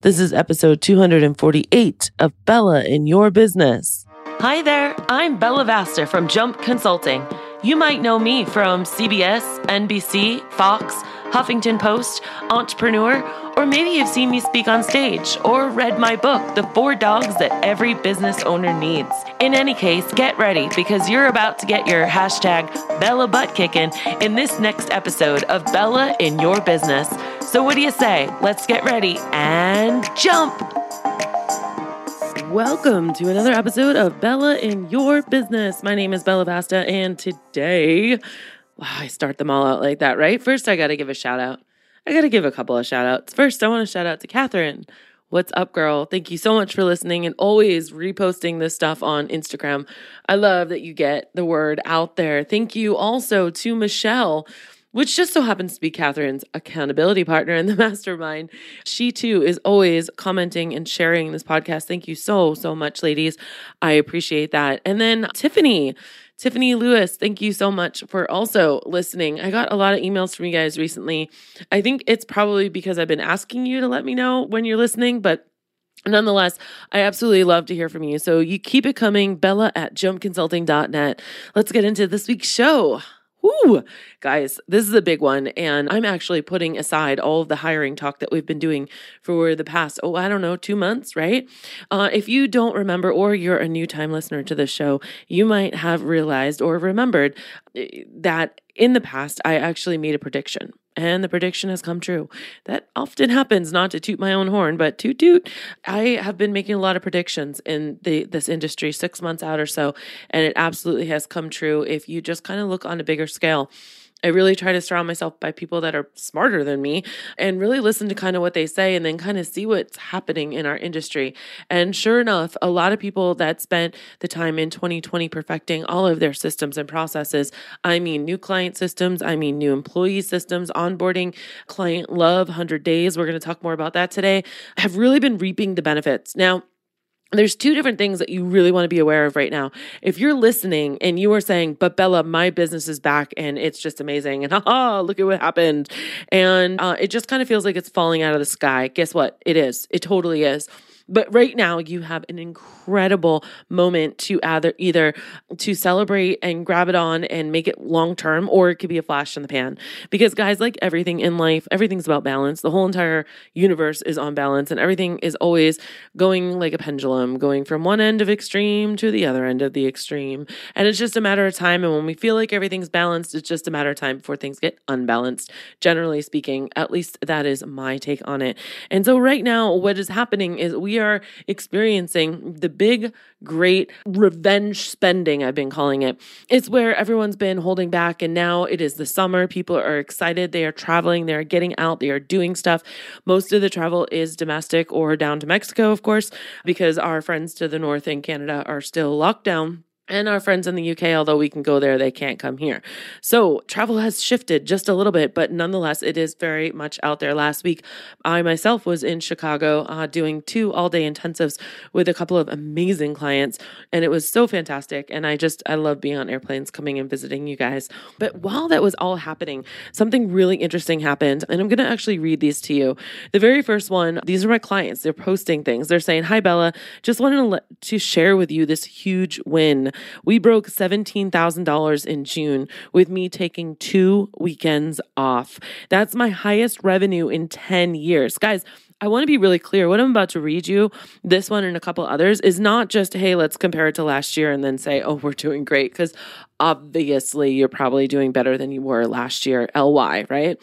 This is episode 248 of Bella in Your Business. Hi there, I'm Bella Vasta from Jump Consulting. You might know me from CBS, NBC, Fox, Huffington Post, Entrepreneur, or maybe you've seen me speak on stage or read my book, The Four Dogs That Every Business Owner Needs. In any case, get ready because you're about to get your hashtag Bella butt kicking in this next episode of Bella in Your Business. So, what do you say? Let's get ready and jump! Welcome to another episode of Bella in Your Business. My name is Bella Vasta, and today, wow, I start them all out like that, right? First, I got to give a shout out. I got to give a couple of shout outs. First, I want to shout out to Catherine. What's up, girl? Thank you so much for listening and always reposting this stuff on Instagram. I love that you get the word out there. Thank you also to Michelle which just so happens to be Catherine's accountability partner in the mastermind. She too is always commenting and sharing this podcast. Thank you so, so much, ladies. I appreciate that. And then Tiffany. Tiffany Lewis, thank you so much for also listening. I got a lot of emails from you guys recently. I think it's probably because I've been asking you to let me know when you're listening, but Nonetheless, I absolutely love to hear from you. So you keep it coming, Bella at jumpconsulting.net. Let's get into this week's show. Whoo, guys, this is a big one. And I'm actually putting aside all of the hiring talk that we've been doing for the past, oh, I don't know, two months, right? Uh, if you don't remember, or you're a new time listener to this show, you might have realized or remembered eh, that in the past, I actually made a prediction and the prediction has come true. That often happens, not to toot my own horn, but toot toot. I have been making a lot of predictions in the this industry six months out or so, and it absolutely has come true if you just kind of look on a bigger scale. I really try to surround myself by people that are smarter than me and really listen to kind of what they say and then kind of see what's happening in our industry. And sure enough, a lot of people that spent the time in 2020 perfecting all of their systems and processes I mean, new client systems, I mean, new employee systems, onboarding, client love, 100 days. We're going to talk more about that today have really been reaping the benefits. Now, there's two different things that you really want to be aware of right now. If you're listening and you are saying, but Bella, my business is back and it's just amazing and haha, look at what happened. And uh, it just kind of feels like it's falling out of the sky. Guess what? It is. It totally is. But right now, you have an incredible moment to either either to celebrate and grab it on and make it long term, or it could be a flash in the pan. Because guys, like everything in life, everything's about balance. The whole entire universe is on balance, and everything is always going like a pendulum, going from one end of extreme to the other end of the extreme. And it's just a matter of time. And when we feel like everything's balanced, it's just a matter of time before things get unbalanced. Generally speaking, at least that is my take on it. And so right now, what is happening is we are experiencing the big, great revenge spending, I've been calling it. It's where everyone's been holding back, and now it is the summer. People are excited. They are traveling, they are getting out, they are doing stuff. Most of the travel is domestic or down to Mexico, of course, because our friends to the north in Canada are still locked down and our friends in the UK, although we can go there, they can't come here. So travel has shifted just a little bit, but nonetheless, it is very much out there. Last week, I myself was in Chicago uh, doing two all day intensives with a couple of amazing clients, and it was so fantastic. And I just, I love being on airplanes, coming and visiting you guys. But while that was all happening, something really interesting happened, and I'm going to actually read these to you. The very first one, these are my clients. They're posting things. They're saying, Hi, Bella, just wanted to, let, to share with you this huge win. We broke $17,000 in June with me taking two weekends off. That's my highest revenue in 10 years. Guys, I want to be really clear. What I'm about to read you, this one and a couple others, is not just, hey, let's compare it to last year and then say, oh, we're doing great. Because obviously you're probably doing better than you were last year, LY, right?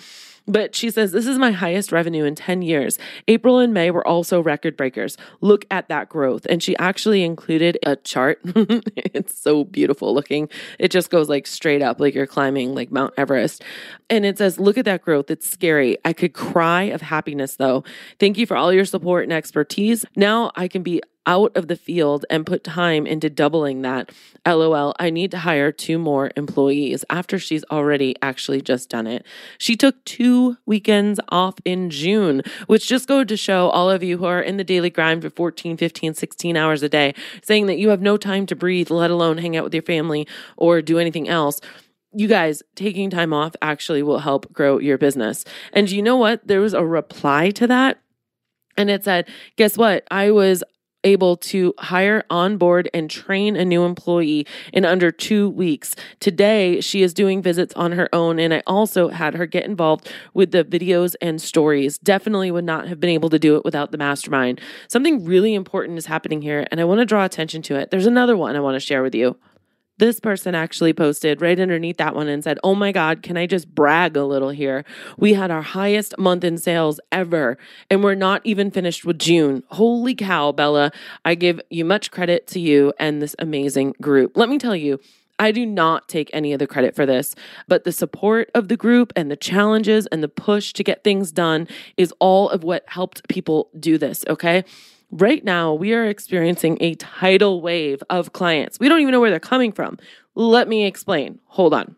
But she says, This is my highest revenue in 10 years. April and May were also record breakers. Look at that growth. And she actually included a chart. it's so beautiful looking. It just goes like straight up, like you're climbing like Mount Everest. And it says, Look at that growth. It's scary. I could cry of happiness though. Thank you for all your support and expertise. Now I can be out of the field and put time into doubling that. LOL, I need to hire two more employees after she's already actually just done it. She took two weekends off in June, which just goes to show all of you who are in the daily grind for 14, 15, 16 hours a day, saying that you have no time to breathe, let alone hang out with your family or do anything else you guys taking time off actually will help grow your business. And you know what? There was a reply to that And it said, guess what? I was able to hire, onboard, and train a new employee in under two weeks. Today, she is doing visits on her own, and I also had her get involved with the videos and stories. Definitely would not have been able to do it without the mastermind. Something really important is happening here, and I want to draw attention to it. There's another one I want to share with you. This person actually posted right underneath that one and said, Oh my God, can I just brag a little here? We had our highest month in sales ever, and we're not even finished with June. Holy cow, Bella. I give you much credit to you and this amazing group. Let me tell you, I do not take any of the credit for this, but the support of the group and the challenges and the push to get things done is all of what helped people do this, okay? Right now, we are experiencing a tidal wave of clients. We don't even know where they're coming from. Let me explain. Hold on.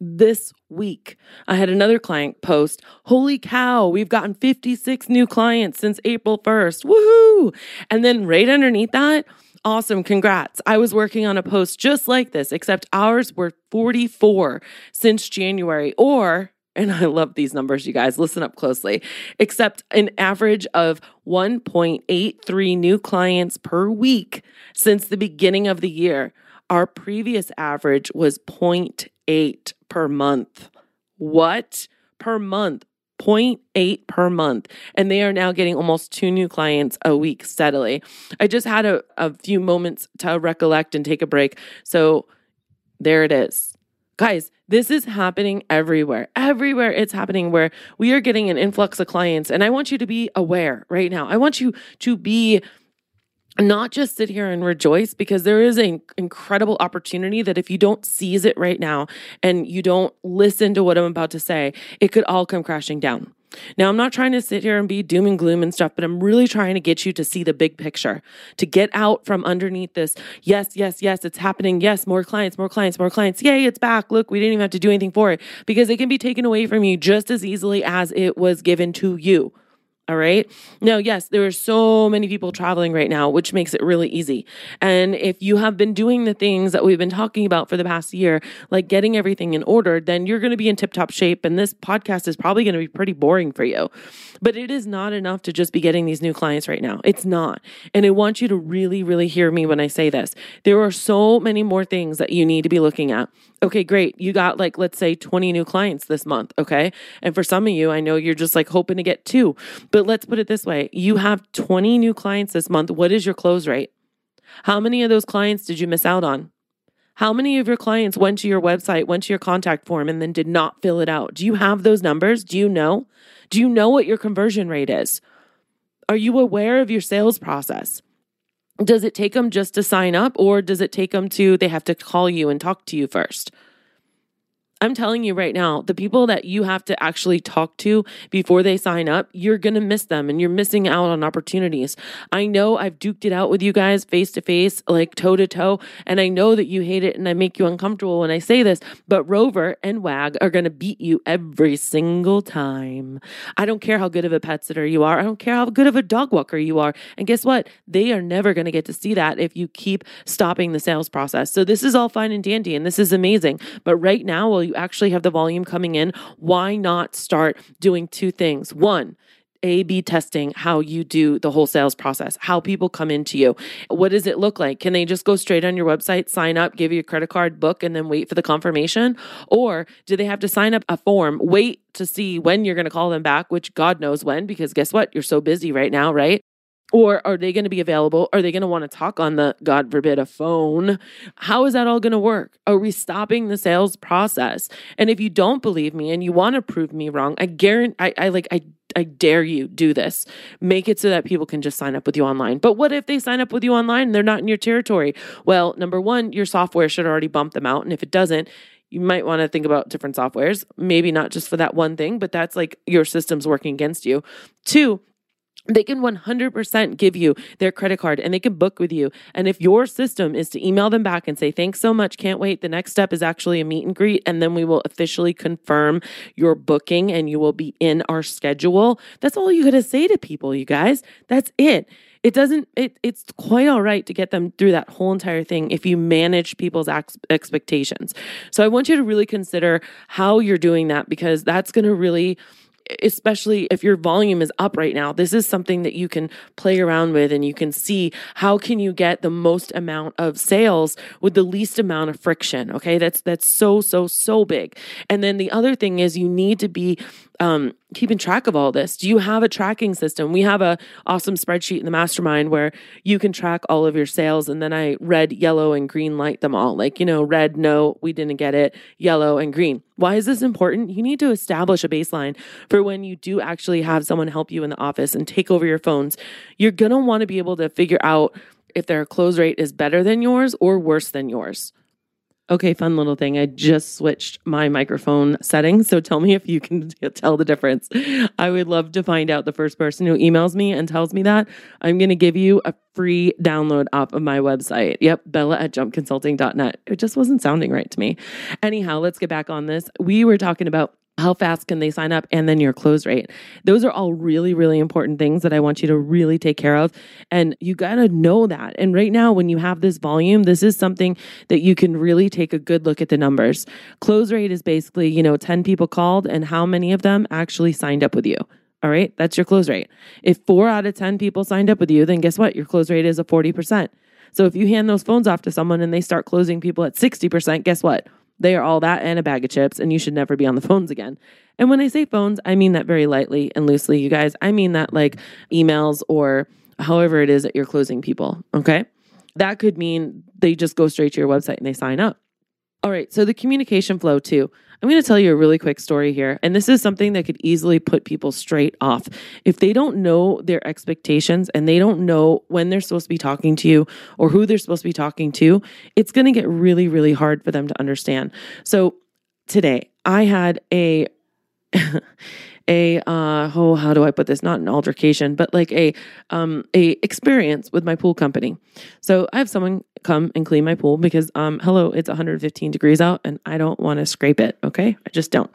This week, I had another client post, Holy cow, we've gotten 56 new clients since April 1st. Woohoo! And then right underneath that, awesome, congrats. I was working on a post just like this, except ours were 44 since January, or and I love these numbers, you guys. Listen up closely. Except an average of 1.83 new clients per week since the beginning of the year. Our previous average was 0.8 per month. What? Per month. 0.8 per month. And they are now getting almost two new clients a week steadily. I just had a, a few moments to recollect and take a break. So there it is. Guys, this is happening everywhere. Everywhere it's happening where we are getting an influx of clients. And I want you to be aware right now. I want you to be not just sit here and rejoice because there is an incredible opportunity that if you don't seize it right now and you don't listen to what I'm about to say, it could all come crashing down. Now, I'm not trying to sit here and be doom and gloom and stuff, but I'm really trying to get you to see the big picture, to get out from underneath this. Yes, yes, yes, it's happening. Yes, more clients, more clients, more clients. Yay, it's back. Look, we didn't even have to do anything for it because it can be taken away from you just as easily as it was given to you. All right. Now, yes, there are so many people traveling right now, which makes it really easy. And if you have been doing the things that we've been talking about for the past year, like getting everything in order, then you're going to be in tip top shape. And this podcast is probably going to be pretty boring for you. But it is not enough to just be getting these new clients right now. It's not. And I want you to really, really hear me when I say this. There are so many more things that you need to be looking at. Okay, great. You got like, let's say 20 new clients this month. Okay. And for some of you, I know you're just like hoping to get two. But let's put it this way you have 20 new clients this month. What is your close rate? How many of those clients did you miss out on? How many of your clients went to your website, went to your contact form, and then did not fill it out? Do you have those numbers? Do you know? Do you know what your conversion rate is? Are you aware of your sales process? Does it take them just to sign up or does it take them to they have to call you and talk to you first I'm telling you right now, the people that you have to actually talk to before they sign up, you're going to miss them and you're missing out on opportunities. I know I've duked it out with you guys face to face, like toe to toe, and I know that you hate it and I make you uncomfortable when I say this, but Rover and Wag are going to beat you every single time. I don't care how good of a pet sitter you are. I don't care how good of a dog walker you are. And guess what? They are never going to get to see that if you keep stopping the sales process. So this is all fine and dandy and this is amazing. But right now, while you actually have the volume coming in, why not start doing two things? One, a B testing how you do the whole sales process, how people come into you. What does it look like? Can they just go straight on your website, sign up, give you a credit card, book, and then wait for the confirmation? Or do they have to sign up a form, wait to see when you're going to call them back, which God knows when, because guess what? You're so busy right now, right? Or are they going to be available? Are they going to want to talk on the, God forbid, a phone? How is that all going to work? Are we stopping the sales process? And if you don't believe me and you want to prove me wrong, I guarantee, I, I like, I, I dare you do this. Make it so that people can just sign up with you online. But what if they sign up with you online and they're not in your territory? Well, number one, your software should already bump them out. And if it doesn't, you might want to think about different softwares, maybe not just for that one thing, but that's like your system's working against you. Two, they can 100% give you their credit card and they can book with you. And if your system is to email them back and say, thanks so much, can't wait, the next step is actually a meet and greet. And then we will officially confirm your booking and you will be in our schedule. That's all you got to say to people, you guys. That's it. It doesn't, it, it's quite all right to get them through that whole entire thing if you manage people's ex- expectations. So I want you to really consider how you're doing that because that's going to really especially if your volume is up right now, this is something that you can play around with and you can see how can you get the most amount of sales with the least amount of friction. Okay. That's, that's so, so, so big. And then the other thing is you need to be um, keeping track of all this? Do you have a tracking system? We have a awesome spreadsheet in the mastermind where you can track all of your sales, and then I red, yellow, and green light them all. Like you know, red, no, we didn't get it. Yellow and green. Why is this important? You need to establish a baseline for when you do actually have someone help you in the office and take over your phones. You're gonna want to be able to figure out if their close rate is better than yours or worse than yours. Okay, fun little thing. I just switched my microphone settings. So tell me if you can tell the difference. I would love to find out the first person who emails me and tells me that. I'm going to give you a free download off of my website. Yep, Bella at jumpconsulting.net. It just wasn't sounding right to me. Anyhow, let's get back on this. We were talking about how fast can they sign up and then your close rate. Those are all really really important things that i want you to really take care of. And you got to know that. And right now when you have this volume this is something that you can really take a good look at the numbers. Close rate is basically you know 10 people called and how many of them actually signed up with you. All right? That's your close rate. If 4 out of 10 people signed up with you then guess what? Your close rate is a 40% so if you hand those phones off to someone and they start closing people at 60% guess what they are all that and a bag of chips, and you should never be on the phones again. And when I say phones, I mean that very lightly and loosely, you guys. I mean that like emails or however it is that you're closing people. Okay. That could mean they just go straight to your website and they sign up. All right. So the communication flow, too. I'm going to tell you a really quick story here. And this is something that could easily put people straight off. If they don't know their expectations and they don't know when they're supposed to be talking to you or who they're supposed to be talking to, it's going to get really, really hard for them to understand. So today, I had a. a uh oh how do I put this not an altercation but like a um a experience with my pool company. So I have someone come and clean my pool because um hello it's 115 degrees out and I don't want to scrape it, okay? I just don't.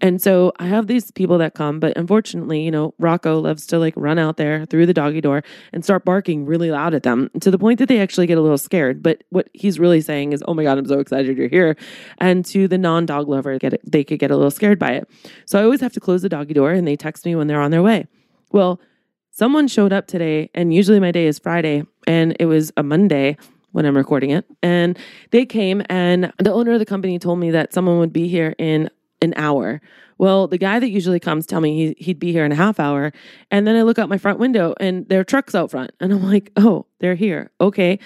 And so I have these people that come but unfortunately, you know, Rocco loves to like run out there through the doggy door and start barking really loud at them to the point that they actually get a little scared. But what he's really saying is, "Oh my god, I'm so excited you're here." And to the non-dog lover, get it, they could get a little scared by it. So I always have to close the dog door and they text me when they're on their way. Well, someone showed up today, and usually my day is Friday, and it was a Monday when I'm recording it. And they came, and the owner of the company told me that someone would be here in an hour. Well, the guy that usually comes tell me he, would be here in a half hour. And then I look out my front window and their truck's out front. And I'm like, oh, they're here. Okay.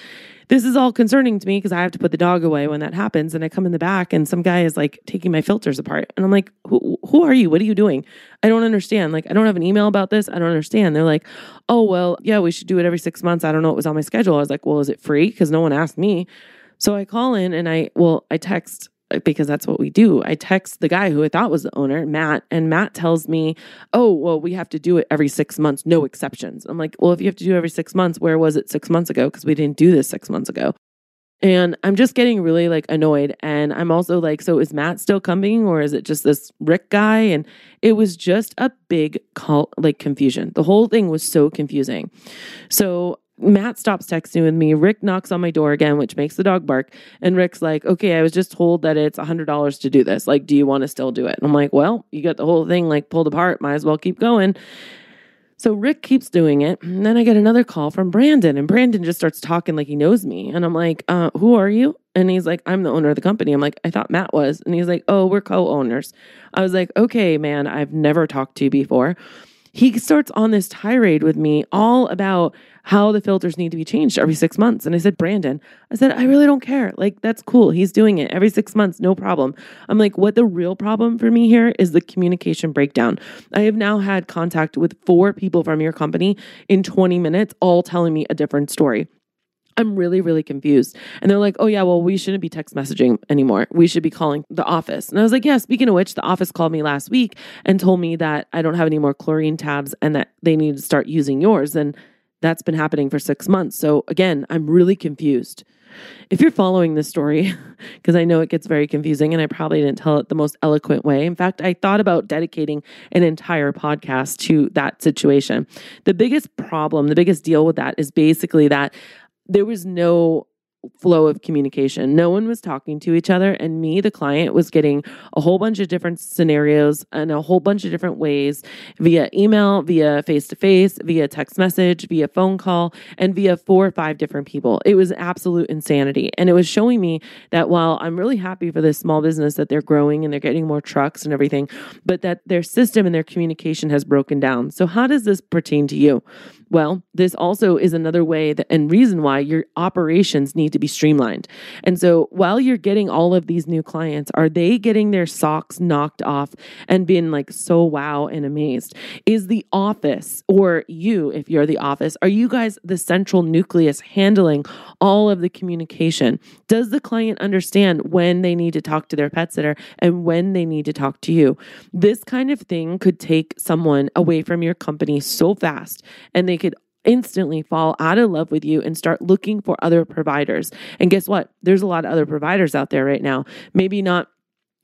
This is all concerning to me because I have to put the dog away when that happens. And I come in the back and some guy is like taking my filters apart. And I'm like, who, who are you? What are you doing? I don't understand. Like, I don't have an email about this. I don't understand. They're like, oh, well, yeah, we should do it every six months. I don't know. It was on my schedule. I was like, well, is it free? Because no one asked me. So I call in and I, well, I text because that's what we do. I text the guy who I thought was the owner, Matt, and Matt tells me, Oh, well, we have to do it every six months, no exceptions. I'm like, Well, if you have to do every six months, where was it six months ago? Because we didn't do this six months ago. And I'm just getting really like annoyed. And I'm also like, so is Matt still coming or is it just this Rick guy? And it was just a big call, like confusion. The whole thing was so confusing. So Matt stops texting with me. Rick knocks on my door again, which makes the dog bark. And Rick's like, okay, I was just told that it's $100 to do this. Like, do you want to still do it? And I'm like, well, you got the whole thing like pulled apart. Might as well keep going. So Rick keeps doing it. And then I get another call from Brandon, and Brandon just starts talking like he knows me. And I'm like, uh, who are you? And he's like, I'm the owner of the company. I'm like, I thought Matt was. And he's like, oh, we're co owners. I was like, okay, man, I've never talked to you before he starts on this tirade with me all about how the filters need to be changed every six months. And I said, Brandon, I said, I really don't care. Like, that's cool. He's doing it every six months, no problem. I'm like, what the real problem for me here is the communication breakdown. I have now had contact with four people from your company in 20 minutes, all telling me a different story. I'm really, really confused. And they're like, oh, yeah, well, we shouldn't be text messaging anymore. We should be calling the office. And I was like, yeah, speaking of which, the office called me last week and told me that I don't have any more chlorine tabs and that they need to start using yours. And that's been happening for six months. So again, I'm really confused. If you're following this story, because I know it gets very confusing and I probably didn't tell it the most eloquent way. In fact, I thought about dedicating an entire podcast to that situation. The biggest problem, the biggest deal with that is basically that there was no flow of communication. No one was talking to each other. And me, the client, was getting a whole bunch of different scenarios and a whole bunch of different ways via email, via face to face, via text message, via phone call, and via four or five different people. It was absolute insanity. And it was showing me that while I'm really happy for this small business that they're growing and they're getting more trucks and everything, but that their system and their communication has broken down. So, how does this pertain to you? Well, this also is another way that, and reason why your operations need to be streamlined. And so while you're getting all of these new clients, are they getting their socks knocked off and being like so wow and amazed? Is the office or you, if you're the office, are you guys the central nucleus handling all of the communication? Does the client understand when they need to talk to their pet sitter and when they need to talk to you? This kind of thing could take someone away from your company so fast and they instantly fall out of love with you and start looking for other providers. And guess what? There's a lot of other providers out there right now. Maybe not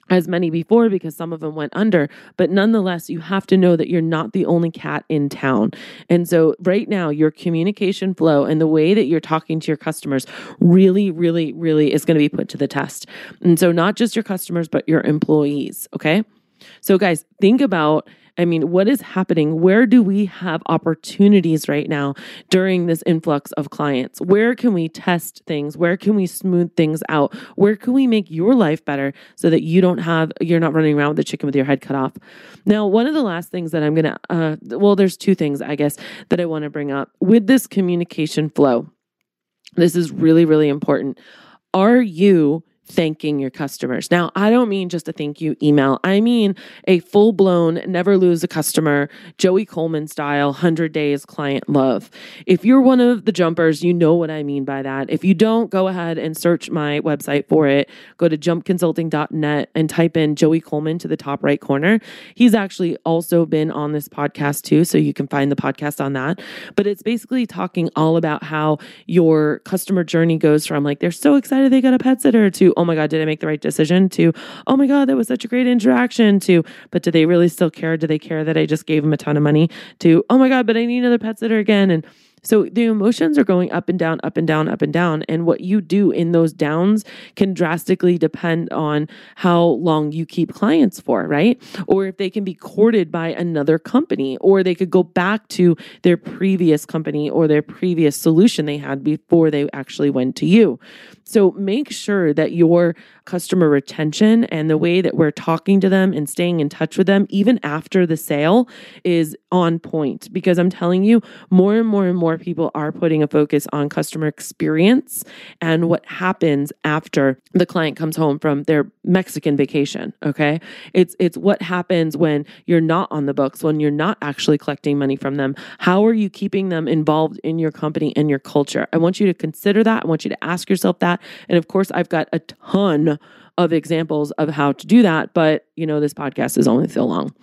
as many before because some of them went under. But nonetheless, you have to know that you're not the only cat in town. And so, right now, your communication flow and the way that you're talking to your customers really, really, really is going to be put to the test. And so, not just your customers, but your employees. Okay. So, guys, think about I mean, what is happening? Where do we have opportunities right now during this influx of clients? Where can we test things? Where can we smooth things out? Where can we make your life better so that you don't have, you're not running around with the chicken with your head cut off? Now, one of the last things that I'm going to, uh, well, there's two things, I guess, that I want to bring up with this communication flow. This is really, really important. Are you thanking your customers. Now, I don't mean just a thank you email. I mean a full blown, never lose a customer, Joey Coleman style, 100 days client love. If you're one of the jumpers, you know what I mean by that. If you don't, go ahead and search my website for it. Go to jumpconsulting.net and type in Joey Coleman to the top right corner. He's actually also been on this podcast too, so you can find the podcast on that. But it's basically talking all about how your customer journey goes from like they're so excited they got a pet sitter to oh my God, did I make the right decision? To, oh my God, that was such a great interaction. To, but do they really still care? Do they care that I just gave them a ton of money? To, oh my God, but I need another pet sitter again. And so the emotions are going up and down, up and down, up and down. And what you do in those downs can drastically depend on how long you keep clients for, right? Or if they can be courted by another company, or they could go back to their previous company or their previous solution they had before they actually went to you. So make sure that your customer retention and the way that we're talking to them and staying in touch with them, even after the sale, is on point. Because I'm telling you, more and more and more people are putting a focus on customer experience and what happens after the client comes home from their Mexican vacation. Okay. It's it's what happens when you're not on the books, when you're not actually collecting money from them. How are you keeping them involved in your company and your culture? I want you to consider that. I want you to ask yourself that. And of course, I've got a ton of examples of how to do that, but you know, this podcast is only so long.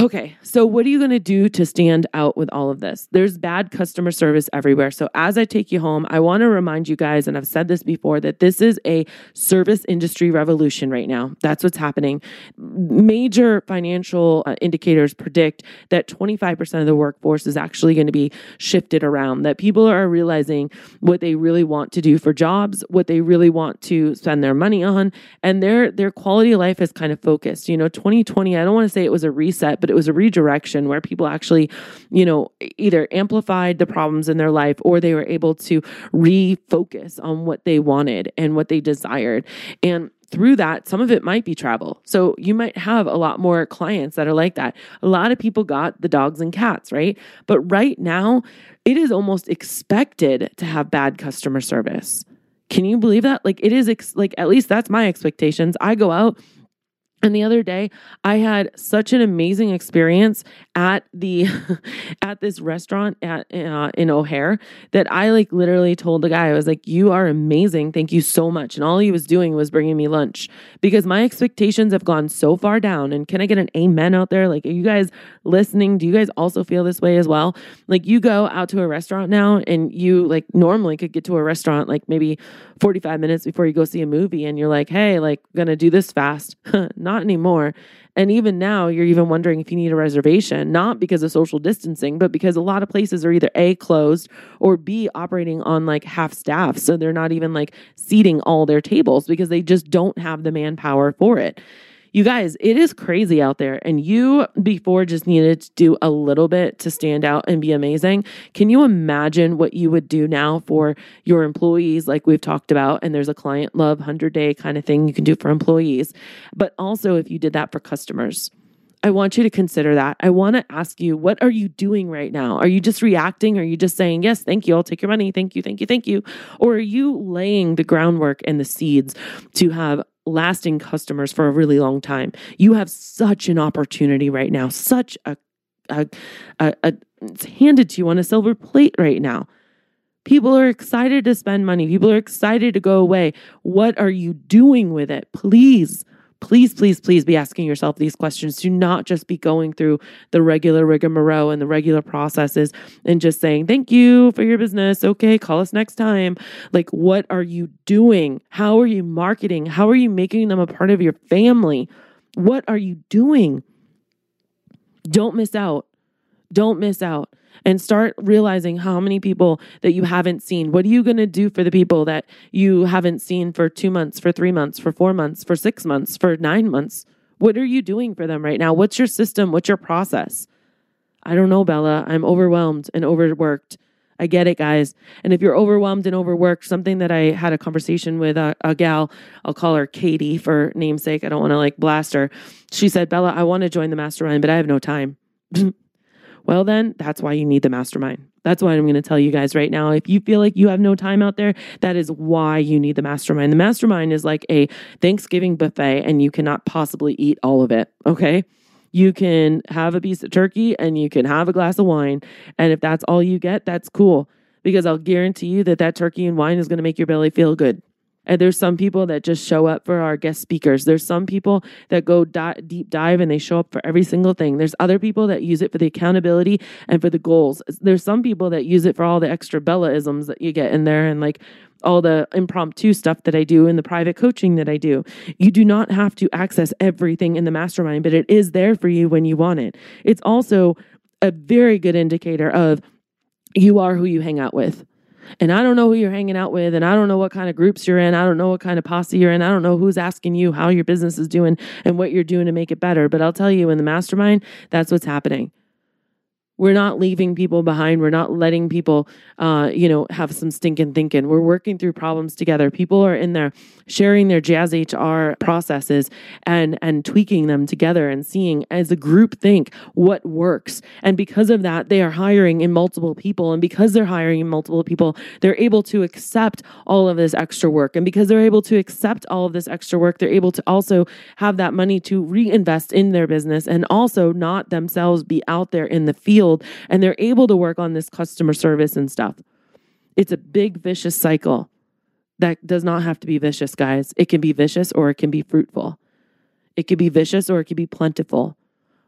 Okay, so what are you going to do to stand out with all of this? There's bad customer service everywhere. So, as I take you home, I want to remind you guys, and I've said this before, that this is a service industry revolution right now. That's what's happening. Major financial uh, indicators predict that 25% of the workforce is actually going to be shifted around, that people are realizing what they really want to do for jobs, what they really want to spend their money on, and their, their quality of life is kind of focused. You know, 2020, I don't want to say it was a reset but it was a redirection where people actually, you know, either amplified the problems in their life or they were able to refocus on what they wanted and what they desired. And through that, some of it might be travel. So you might have a lot more clients that are like that. A lot of people got the dogs and cats, right? But right now, it is almost expected to have bad customer service. Can you believe that? Like it is ex- like at least that's my expectations. I go out and the other day, I had such an amazing experience at the at this restaurant at uh, in O'Hare that I like literally told the guy I was like, "You are amazing, thank you so much." And all he was doing was bringing me lunch because my expectations have gone so far down. And can I get an amen out there? Like, are you guys listening? Do you guys also feel this way as well? Like, you go out to a restaurant now, and you like normally could get to a restaurant like maybe forty five minutes before you go see a movie, and you're like, "Hey, like, gonna do this fast." Not not anymore. And even now, you're even wondering if you need a reservation, not because of social distancing, but because a lot of places are either A, closed, or B, operating on like half staff. So they're not even like seating all their tables because they just don't have the manpower for it. You guys, it is crazy out there. And you before just needed to do a little bit to stand out and be amazing. Can you imagine what you would do now for your employees, like we've talked about? And there's a client love 100 day kind of thing you can do for employees. But also, if you did that for customers, I want you to consider that. I want to ask you, what are you doing right now? Are you just reacting? Are you just saying, yes, thank you, I'll take your money, thank you, thank you, thank you? Or are you laying the groundwork and the seeds to have lasting customers for a really long time? You have such an opportunity right now, such a, a, a, a it's handed to you on a silver plate right now. People are excited to spend money. People are excited to go away. What are you doing with it? Please please, please, please be asking yourself these questions. Do not just be going through the regular rigmarole and the regular processes and just saying, thank you for your business. Okay, call us next time. Like, what are you doing? How are you marketing? How are you making them a part of your family? What are you doing? Don't miss out. Don't miss out and start realizing how many people that you haven't seen. What are you going to do for the people that you haven't seen for two months, for three months, for four months, for six months, for nine months? What are you doing for them right now? What's your system? What's your process? I don't know, Bella. I'm overwhelmed and overworked. I get it, guys. And if you're overwhelmed and overworked, something that I had a conversation with a, a gal, I'll call her Katie for namesake. I don't want to like blast her. She said, Bella, I want to join the mastermind, but I have no time. Well, then that's why you need the mastermind. That's why I'm going to tell you guys right now. If you feel like you have no time out there, that is why you need the mastermind. The mastermind is like a Thanksgiving buffet, and you cannot possibly eat all of it. Okay. You can have a piece of turkey and you can have a glass of wine. And if that's all you get, that's cool because I'll guarantee you that that turkey and wine is going to make your belly feel good. And there's some people that just show up for our guest speakers. There's some people that go di- deep dive and they show up for every single thing. There's other people that use it for the accountability and for the goals. There's some people that use it for all the extra Bella-isms that you get in there and like all the impromptu stuff that I do and the private coaching that I do. You do not have to access everything in the mastermind, but it is there for you when you want it. It's also a very good indicator of you are who you hang out with. And I don't know who you're hanging out with, and I don't know what kind of groups you're in. I don't know what kind of posse you're in. I don't know who's asking you how your business is doing and what you're doing to make it better. But I'll tell you, in the mastermind, that's what's happening. We're not leaving people behind. We're not letting people, uh, you know, have some stinking thinking. We're working through problems together. People are in there sharing their JazzHR processes and and tweaking them together and seeing as a group think what works. And because of that, they are hiring in multiple people. And because they're hiring in multiple people, they're able to accept all of this extra work. And because they're able to accept all of this extra work, they're able to also have that money to reinvest in their business and also not themselves be out there in the field and they're able to work on this customer service and stuff. It's a big vicious cycle that does not have to be vicious, guys. It can be vicious or it can be fruitful. It can be vicious or it can be plentiful.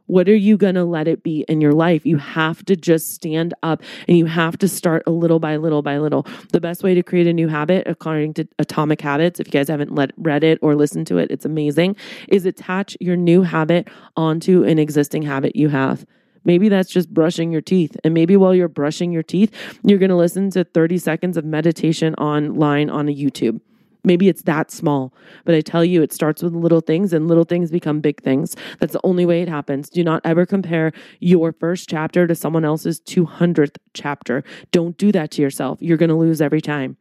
What are you going to let it be in your life? You have to just stand up and you have to start a little by little by little. The best way to create a new habit, according to Atomic Habits, if you guys haven't let, read it or listened to it, it's amazing, is attach your new habit onto an existing habit you have. Maybe that's just brushing your teeth. And maybe while you're brushing your teeth, you're going to listen to 30 seconds of meditation online on a YouTube. Maybe it's that small, but I tell you, it starts with little things and little things become big things. That's the only way it happens. Do not ever compare your first chapter to someone else's 200th chapter. Don't do that to yourself. You're going to lose every time.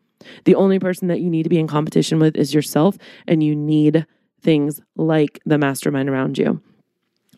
The only person that you need to be in competition with is yourself, and you need things like the mastermind around you.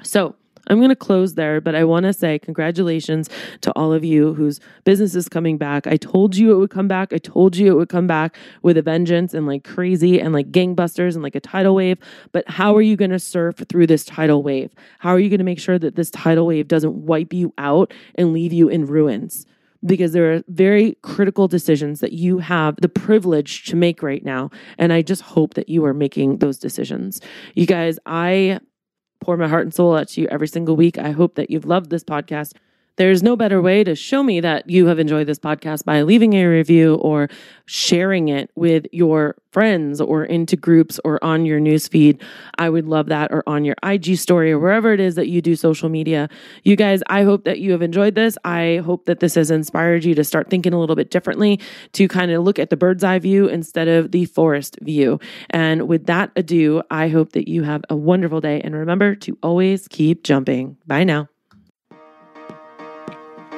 So, I'm going to close there, but I want to say congratulations to all of you whose business is coming back. I told you it would come back. I told you it would come back with a vengeance and like crazy and like gangbusters and like a tidal wave. But how are you going to surf through this tidal wave? How are you going to make sure that this tidal wave doesn't wipe you out and leave you in ruins? because there are very critical decisions that you have the privilege to make right now. And I just hope that you are making those decisions. You guys, I pour my heart and soul out to you every single week. I hope that you've loved this podcast. There's no better way to show me that you have enjoyed this podcast by leaving a review or sharing it with your friends or into groups or on your newsfeed. I would love that or on your IG story or wherever it is that you do social media. You guys, I hope that you have enjoyed this. I hope that this has inspired you to start thinking a little bit differently, to kind of look at the bird's eye view instead of the forest view. And with that ado, I hope that you have a wonderful day and remember to always keep jumping. Bye now.